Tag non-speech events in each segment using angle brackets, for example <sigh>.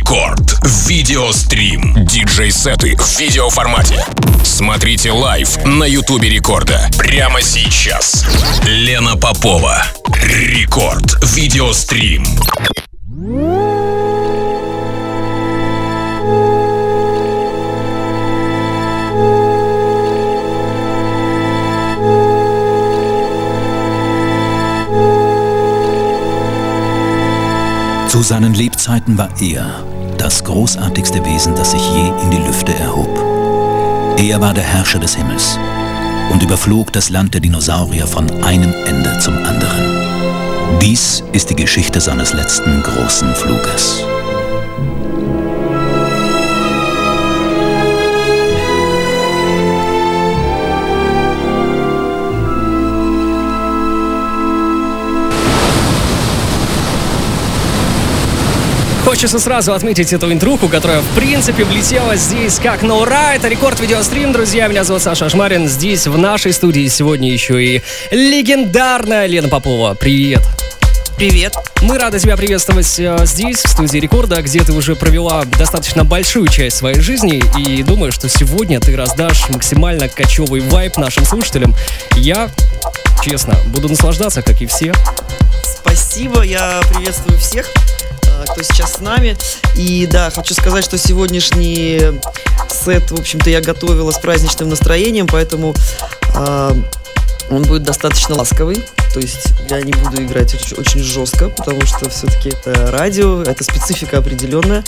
Рекорд. Видеострим. Диджей-сеты в видеоформате. Смотрите live на Ютубе Рекорда. Прямо сейчас. Лена Попова. Рекорд. Видеострим. Zu seinen Lebzeiten war er das großartigste Wesen, das sich je in die Lüfte erhob. Er war der Herrscher des Himmels und überflog das Land der Dinosaurier von einem Ende zum anderen. Dies ist die Geschichte seines letzten großen Fluges. Хочется сразу отметить эту интруху, которая, в принципе, влетела здесь как на ура. Это рекорд видеострим, друзья. Меня зовут Саша Ашмарин. Здесь, в нашей студии, сегодня еще и легендарная Лена Попова. Привет. Привет. Мы рады тебя приветствовать э, здесь, в студии Рекорда, где ты уже провела достаточно большую часть своей жизни. И думаю, что сегодня ты раздашь максимально кочевый вайп нашим слушателям. Я, честно, буду наслаждаться, как и все. Спасибо, я приветствую всех. Кто сейчас с нами. И да, хочу сказать, что сегодняшний сет, в общем-то, я готовила с праздничным настроением, поэтому э, он будет достаточно ласковый. То есть я не буду играть очень жестко, потому что все-таки это радио, это специфика определенная.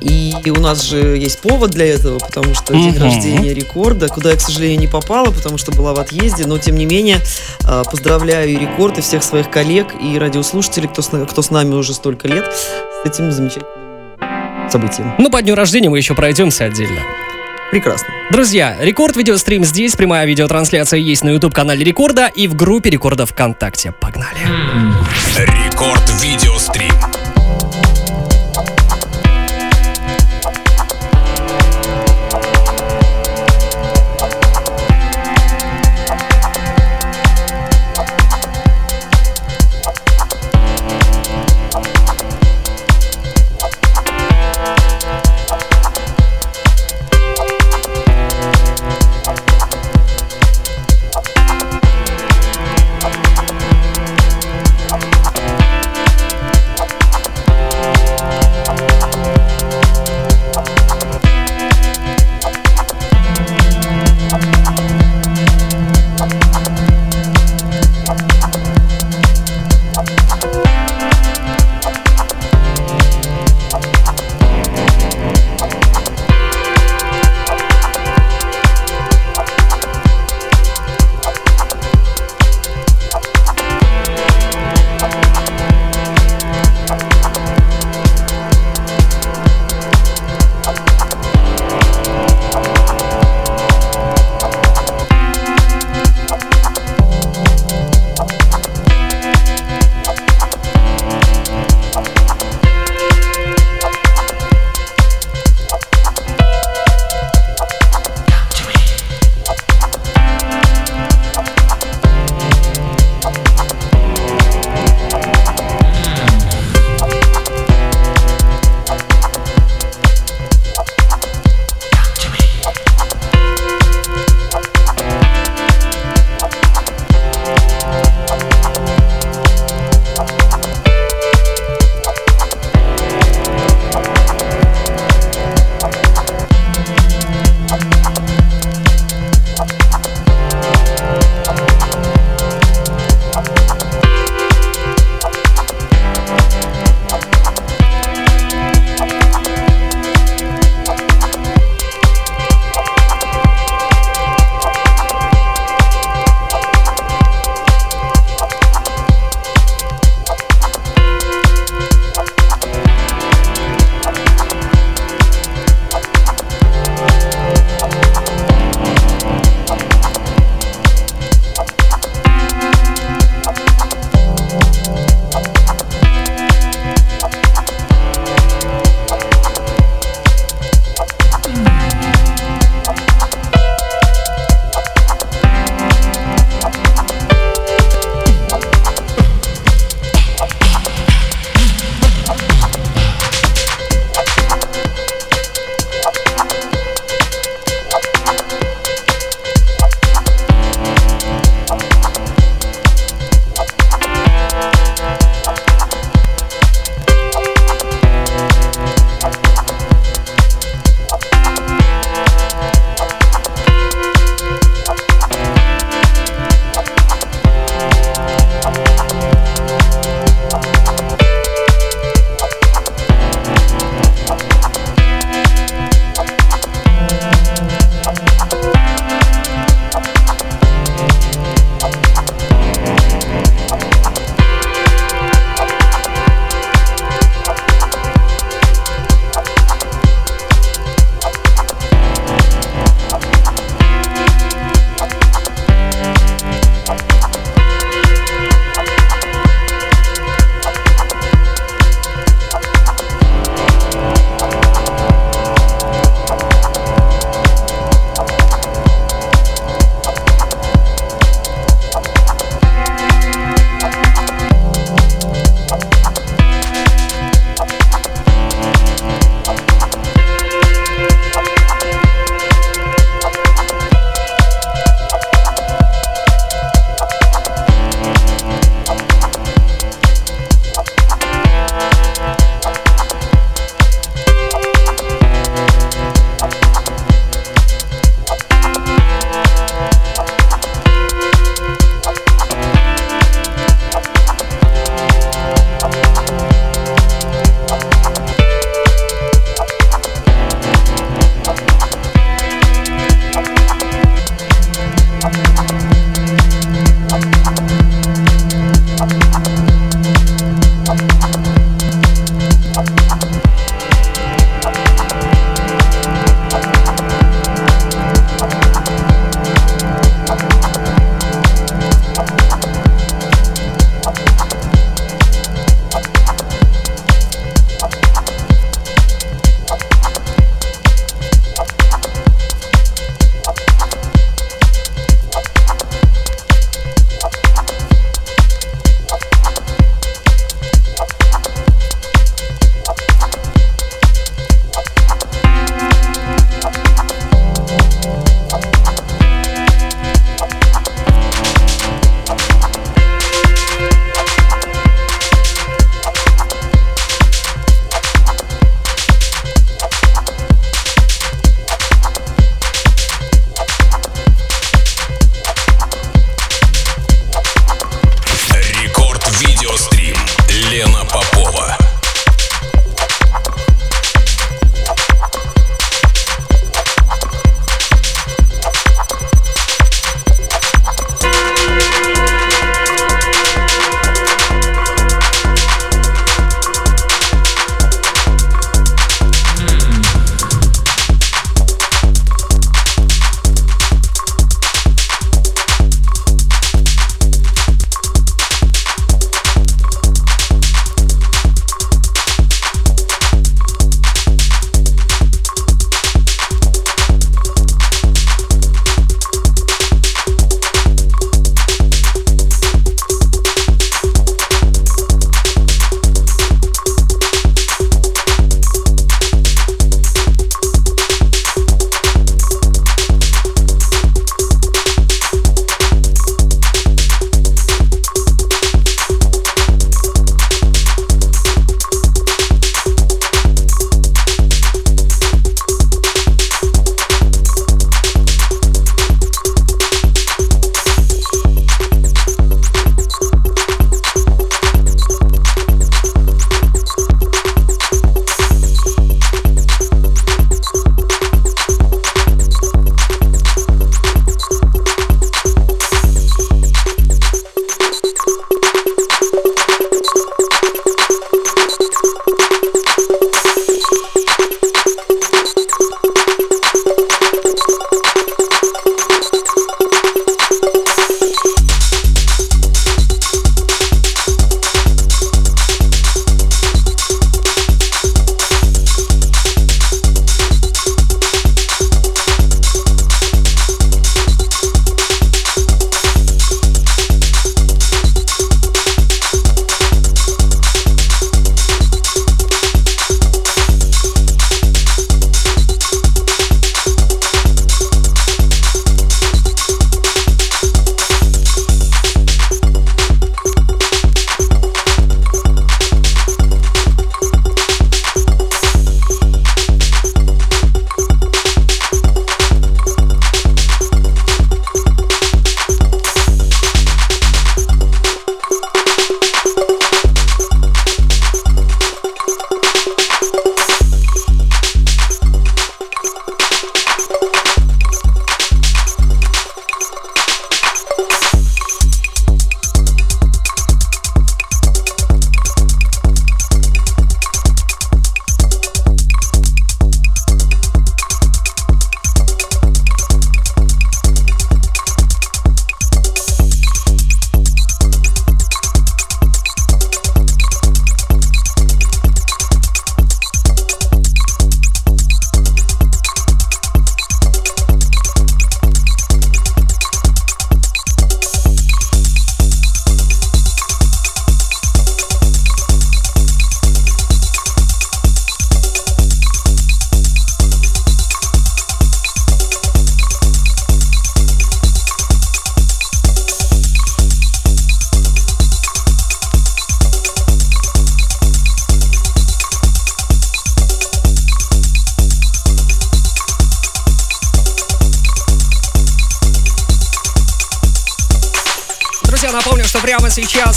И у нас же есть повод для этого, потому что день рождения рекорда, куда я, к сожалению, не попала, потому что была в отъезде, но тем не менее а, поздравляю и рекорд, и всех своих коллег, и радиослушателей, кто с, кто с нами уже столько лет, с этим замечательным событием. Ну, по дню рождения мы еще пройдемся отдельно. Прекрасно. Друзья, рекорд видеострим здесь, прямая видеотрансляция есть на YouTube-канале Рекорда и в группе Рекорда ВКонтакте. Погнали. Рекорд видеострим.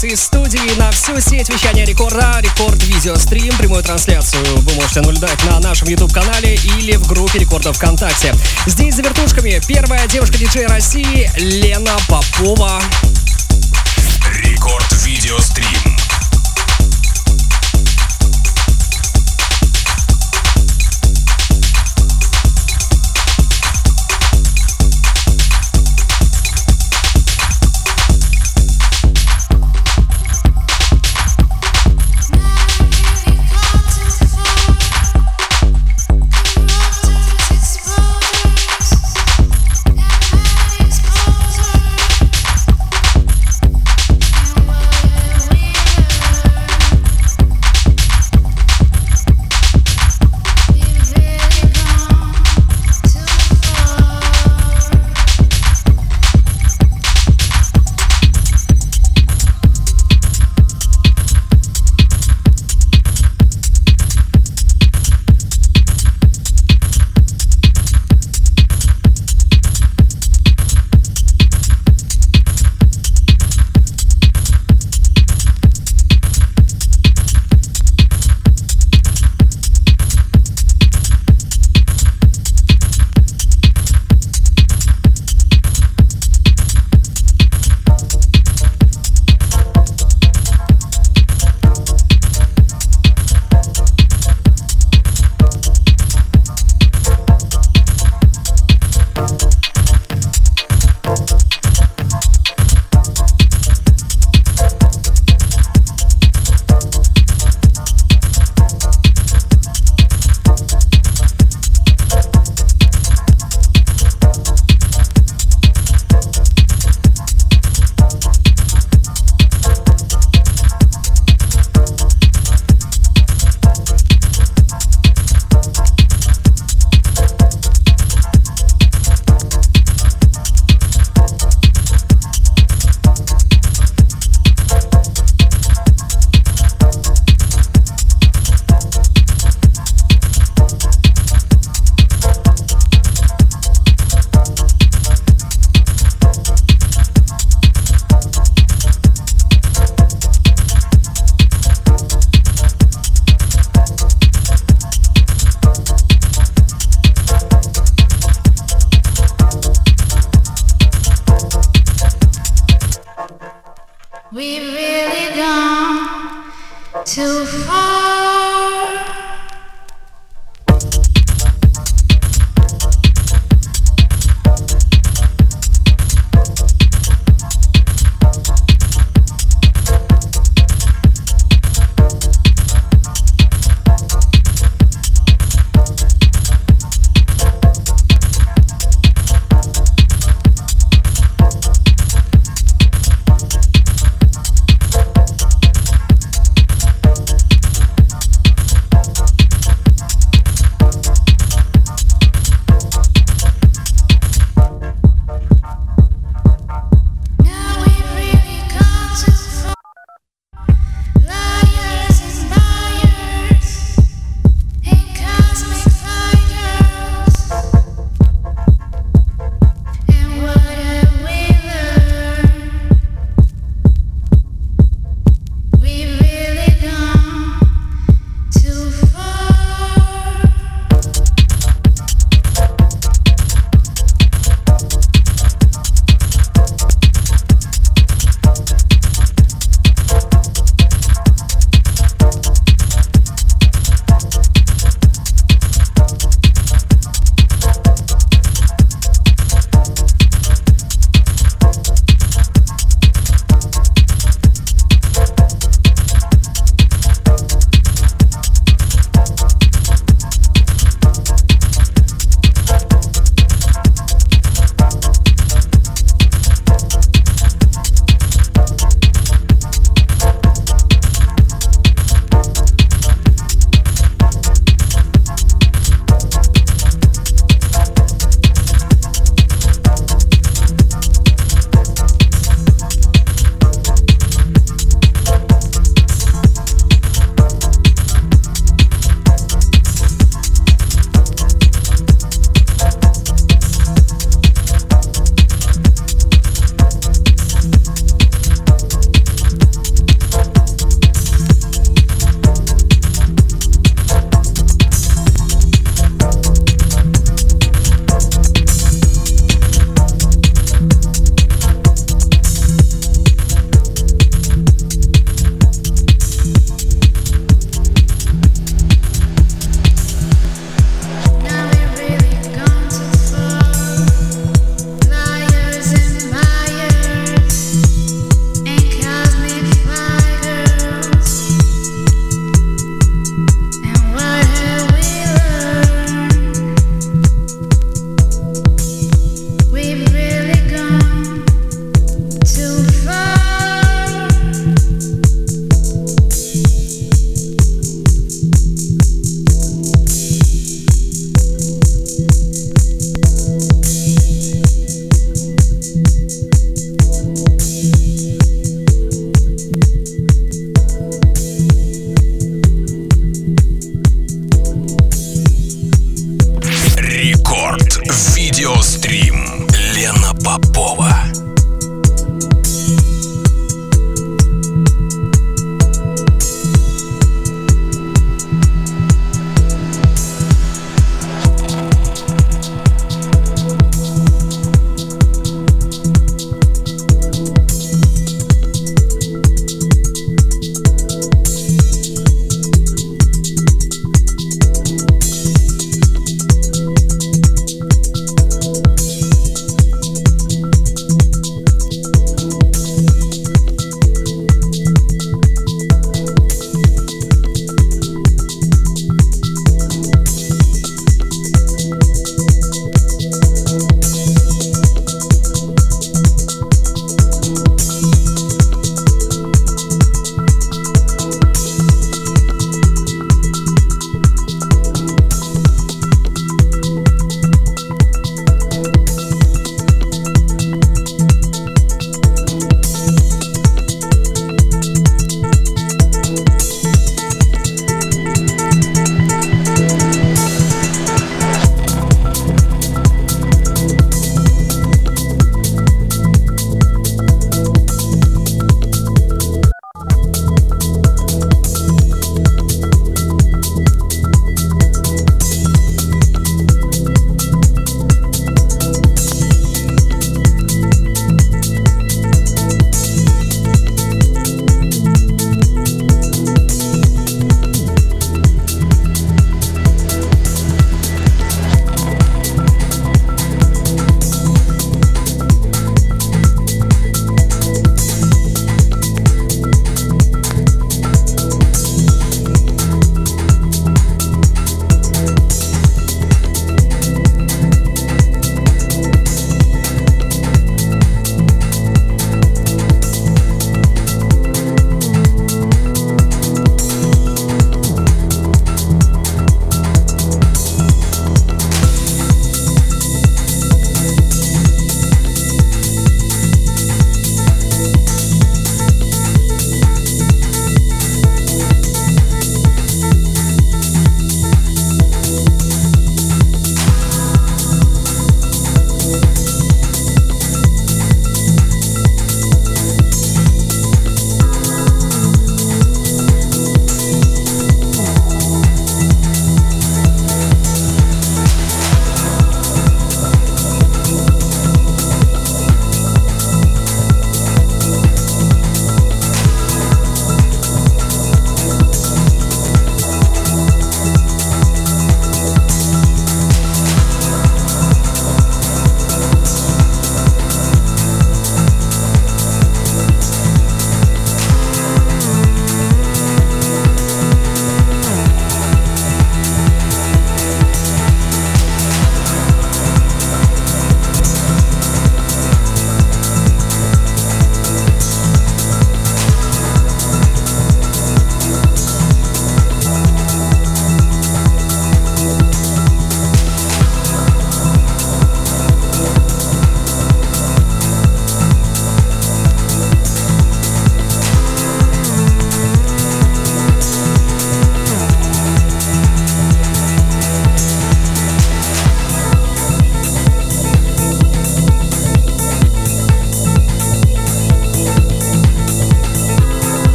Сейчас из студии на всю сеть вещания рекорда, рекорд видеострим, прямую трансляцию вы можете наблюдать на нашем YouTube-канале или в группе рекордов ВКонтакте. Здесь за вертушками первая девушка-диджей России Лена Попова. Рекорд видеострим.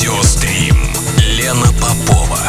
Радиострим. Лена Попова.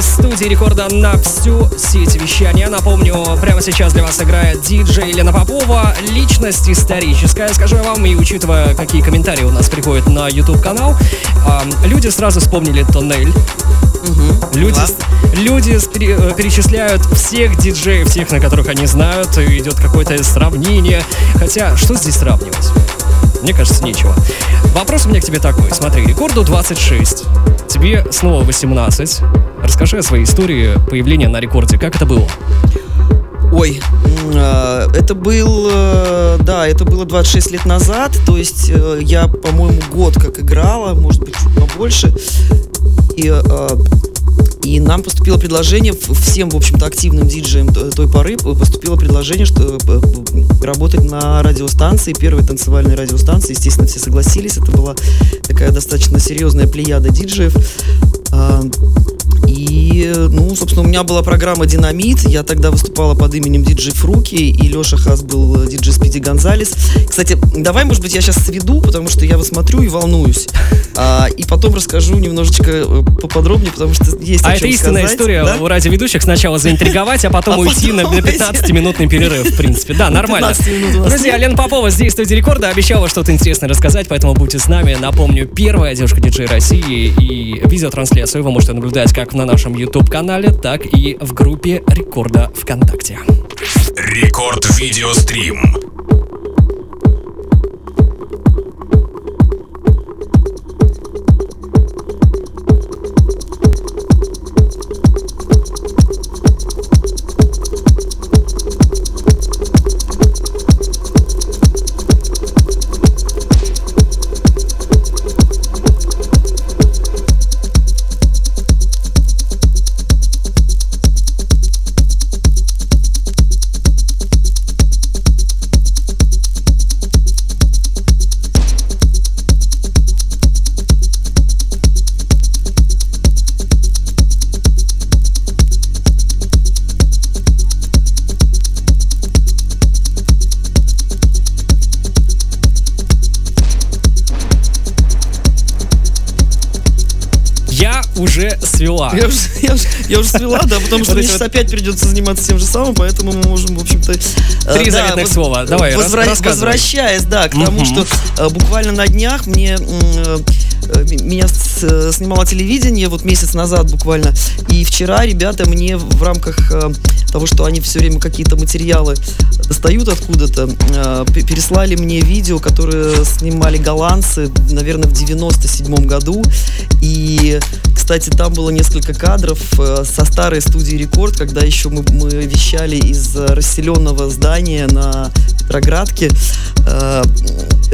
Студии рекорда на всю сеть вещания. Напомню, прямо сейчас для вас играет диджей Лена Попова. Личность историческая, скажу я вам, и учитывая, какие комментарии у нас приходят на YouTube-канал, люди сразу вспомнили тоннель. Угу, люди, люди э, перечисляют всех диджеев, тех, на которых они знают, идет какое-то сравнение. Хотя, что здесь сравнивать? Мне кажется, нечего. Вопрос у меня к тебе такой. Смотри, рекорду 26. Тебе снова 18. Расскажи о своей истории появления на рекорде. Как это было? Ой, а, это был, э, да, это было 26 лет назад, то есть э, я, по-моему, год как играла, может быть, чуть побольше. И э, и нам поступило предложение, всем, в общем-то, активным диджеям той поры поступило предложение, что работать на радиостанции, первой танцевальной радиостанции. Естественно, все согласились. Это была такая достаточно серьезная плеяда диджеев. И, ну, собственно, у меня была программа «Динамит». Я тогда выступала под именем диджей Фруки, и Леша Хас был э, диджей Спиди Гонзалес. Кстати, давай, может быть, я сейчас сведу, потому что я вот смотрю и волнуюсь. А, и потом расскажу немножечко э, поподробнее, потому что есть А это истинная сказать, история да? у радиоведущих. Сначала заинтриговать, а потом а уйти на 15-минутный перерыв, в принципе. Да, нормально. Друзья, Лена Попова здесь, в студии Рекорда, обещала что-то интересное рассказать, поэтому будьте с нами. Напомню, первая девушка-диджей России и видеотрансляцию вы можете наблюдать как на нашем YouTube-канале, так и в группе Рекорда ВКонтакте. Рекорд Видеострим. Свела, да, потому что мне сейчас опять придется заниматься тем же самым, поэтому мы можем, в общем-то... Э, Три заветных слова. Давай, возвра- Возвращаясь, да, к тому, что э, буквально на днях мне э, меня снимало телевидение вот месяц назад буквально. И вчера ребята мне в рамках того, что они все время какие-то материалы достают откуда-то, переслали мне видео, которое снимали голландцы, наверное, в 97 году. И кстати, там было несколько кадров э, со старой студии Рекорд, когда еще мы, мы вещали из расселенного здания на Петроградке.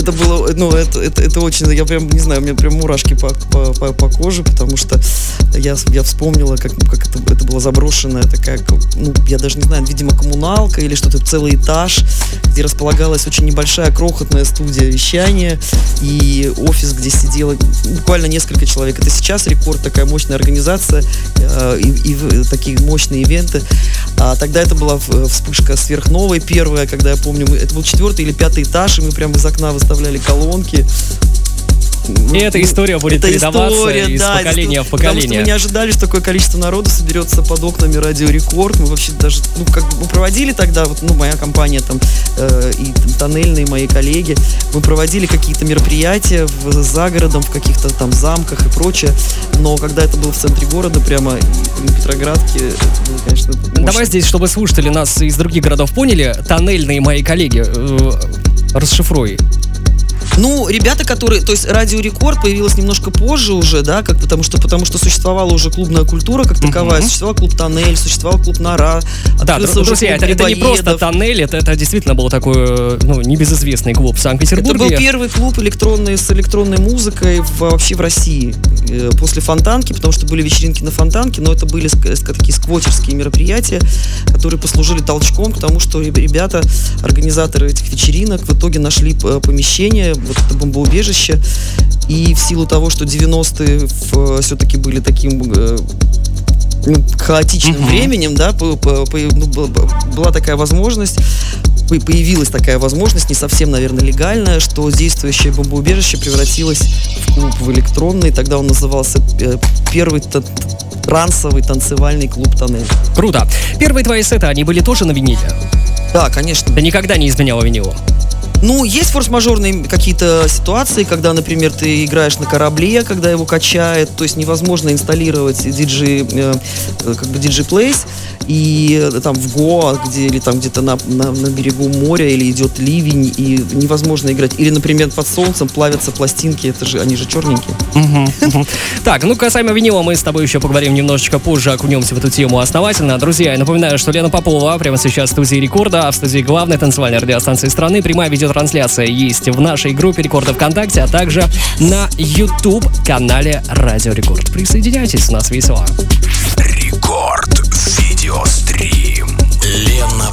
Это было, ну, это, это, это очень, я прям, не знаю, у меня прям мурашки по, по, по, по коже, потому что я, я вспомнила, как, как это, это была заброшенная такая, ну, я даже не знаю, видимо, коммуналка или что-то, целый этаж, где располагалась очень небольшая крохотная студия вещания и офис, где сидело буквально несколько человек. Это сейчас рекорд, такая мощная организация э, и, и такие мощные ивенты. А тогда это была вспышка сверхновой первая, когда я помню, это был четвертый или пятый этаж, и мы прямо из окна выставляли колонки. И эта история будет это передаваться история, из да, поколения в поколение. Потому что мы не ожидали, что такое количество народу соберется под окнами Радио Рекорд. Мы вообще даже, ну, как мы проводили тогда, вот, ну, моя компания там э, и там, тоннельные мои коллеги, мы проводили какие-то мероприятия в, за городом, в каких-то там замках и прочее. Но когда это было в центре города, прямо на Петроградке, это было, конечно, мощно. Давай здесь, чтобы слушатели нас из других городов поняли, тоннельные мои коллеги, э, расшифруй. Ну, ребята, которые, то есть Радио Рекорд появилась немножко позже уже, да, как потому что потому что существовала уже клубная культура как таковая, uh-huh. существовал клуб Тоннель, существовал клуб Нора. Да, друзья, это, это не просто Тоннель, это, это действительно был такой, ну, небезызвестный клуб в Санкт-Петербурге. Это был первый клуб электронный с электронной музыкой в, вообще в России э, после Фонтанки, потому что были вечеринки на Фонтанке, но это были такие сквотерские мероприятия, которые послужили толчком к тому, что ребята, организаторы этих вечеринок, в итоге нашли э, помещение вот это бомбоубежище. И в силу того, что 90-е все-таки были таким э, ну, хаотичным uh-huh. временем, да, по, по, по, ну, была такая возможность, появилась такая возможность, не совсем, наверное, легальная, что действующее бомбоубежище превратилось в клуб в электронный. Тогда он назывался э, первый трансовый танцевальный клуб «Тоннель». Круто. Первые твои сеты, они были тоже на виниле? Да, конечно. Ты никогда не изменяла винилу? Ну, есть форс-мажорные какие-то ситуации, когда, например, ты играешь на корабле, когда его качает, то есть невозможно инсталлировать DJ, э, э, как бы Place, и э, там в Гоа, где, или там где-то на, на, на берегу моря, или идет ливень, и невозможно играть. Или, например, под солнцем плавятся пластинки, это же, они же черненькие. Так, ну касаемо винила мы с тобой еще поговорим немножечко позже, окунемся в эту тему основательно. Друзья, я напоминаю, что Лена Попова прямо сейчас в студии Рекорда, а в студии главной танцевальной радиостанции страны. Прямая видеотрансляция есть в нашей группе Рекорда ВКонтакте, а также на YouTube канале Радио Рекорд. Присоединяйтесь, у нас весело. Рекорд видеострим. Лена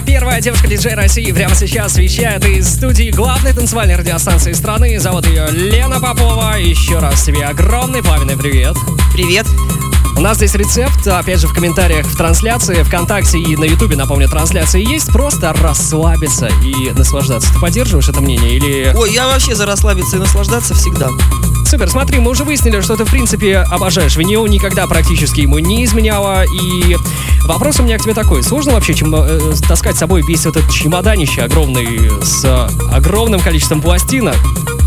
первая девушка-диджей России прямо сейчас вещает из студии главной танцевальной радиостанции страны. Зовут ее Лена Попова. Еще раз тебе огромный пламенный привет. Привет. У нас здесь рецепт, опять же, в комментариях в трансляции, ВКонтакте и на Ютубе, напомню, трансляции есть. Просто расслабиться и наслаждаться. Ты поддерживаешь это мнение или... Ой, я вообще за расслабиться и наслаждаться всегда. Супер, смотри, мы уже выяснили, что ты, в принципе, обожаешь винил, никогда практически ему не изменяла. И вопрос у меня к тебе такой. Сложно вообще чем, э, таскать с собой весь этот чемоданище огромный с огромным количеством пластинок?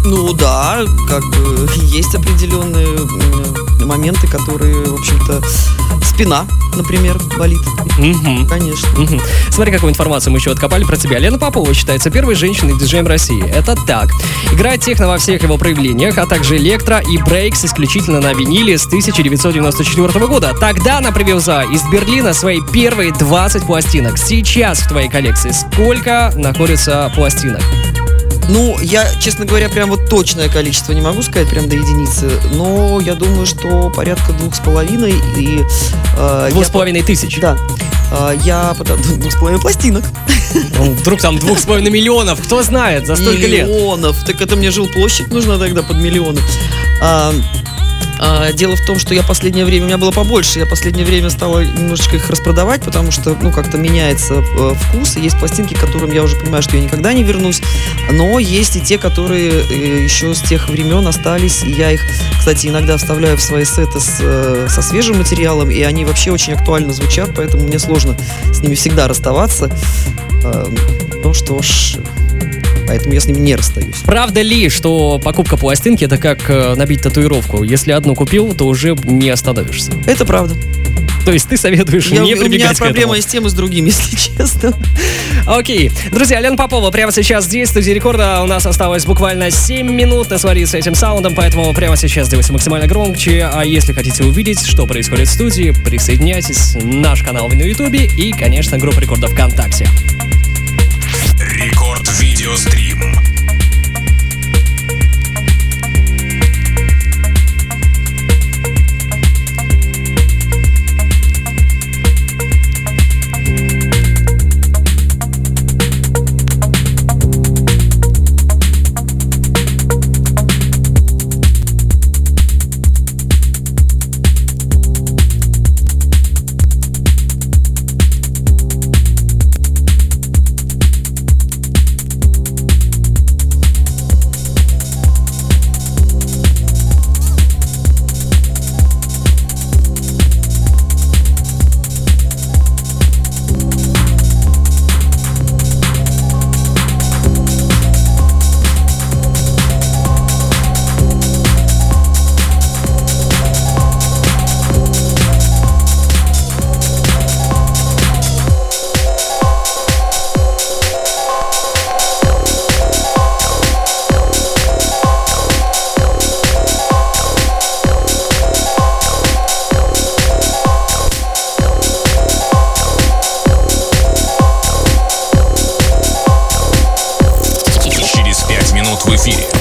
Ну да, как бы есть определенные моменты, которые, в общем-то, спина, например, болит. Угу. Конечно. Угу. Смотри, какую информацию мы еще откопали про тебя. Лена Попова считается первой женщиной диджеем России. Это так. Играет техно во всех его проявлениях, а также электро и брейкс исключительно на виниле с 1994 года. Тогда она привезла из Берлина свои первые 20 пластинок. Сейчас в твоей коллекции сколько находится пластинок? Ну, я, честно говоря, прям вот точное количество не могу сказать, прям до единицы, но я думаю, что порядка двух с половиной и... Э, двух с половиной тысяч? Да. Э, я... Двух с половиной пластинок. Ну, вдруг там двух с половиной миллионов, кто знает, за столько миллионов. лет. Миллионов. Так это мне жилплощадь нужна тогда под миллионы. А, а, дело в том, что я последнее время, у меня было побольше, я последнее время стала немножечко их распродавать, потому что, ну, как-то меняется э, вкус, есть пластинки, к которым я уже понимаю, что я никогда не вернусь, но есть и те, которые э, еще с тех времен остались, и я их, кстати, иногда вставляю в свои сеты с, э, со свежим материалом, и они вообще очень актуально звучат, поэтому мне сложно с ними всегда расставаться. Э, ну что ж, поэтому я с ним не расстаюсь. Правда ли, что покупка пластинки это как э, набить татуировку? Если одну купил, то уже не остановишься. Это правда. То есть ты советуешь я, не У меня проблема и с тем, и с другим, <laughs> если честно. Окей. Друзья, Лен Попова прямо сейчас здесь, в студии рекорда. У нас осталось буквально 7 минут насвариться этим саундом, поэтому прямо сейчас сделайте максимально громче. А если хотите увидеть, что происходит в студии, присоединяйтесь. Наш канал на Ютубе и, конечно, группа рекорда ВКонтакте. Рекорд эфире.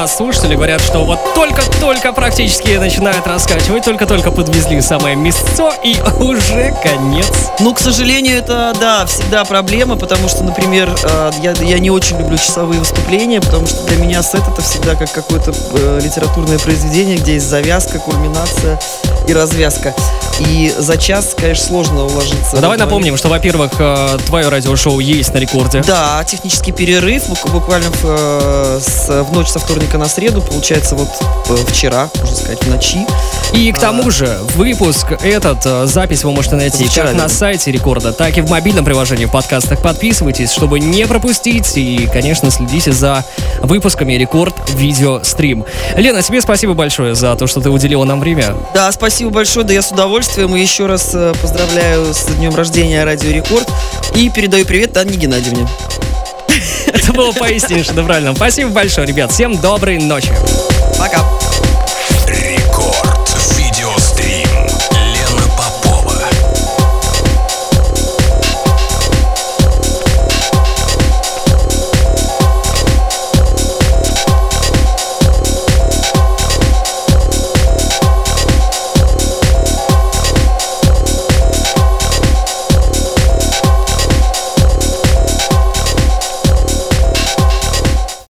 Нас слушатели говорят, что вот только-только практически начинают раскачивать, только-только подвезли самое место и <laughs> уже конец. Ну, к сожалению, это, да, всегда проблема, потому что, например, э, я, я не очень люблю часовые выступления, потому что для меня сет это всегда как какое-то э, литературное произведение, где есть завязка, кульминация и развязка. И за час, конечно, сложно уложиться. Ну, давай напомним, что, во-первых, э, твое радиошоу есть на рекорде. Да, технический перерыв буквально в, в ночь со вторника на среду, получается, вот э, вчера, можно сказать, в ночи. И к тому а... же, выпуск этот, запись вы можете найти вчера, как на сайте рекорда, так и в мобильном приложении в подкастах. Подписывайтесь, чтобы не пропустить. И, конечно, следите за выпусками Рекорд Видео Стрим. Лена, тебе спасибо большое за то, что ты уделила нам время. Да, спасибо большое, да я с удовольствием. И еще раз поздравляю с днем рождения Радио Рекорд. И передаю привет Анне Геннадьевне. <laughs> Это было поистине шедеврально. Спасибо большое, ребят. Всем доброй ночи. Пока.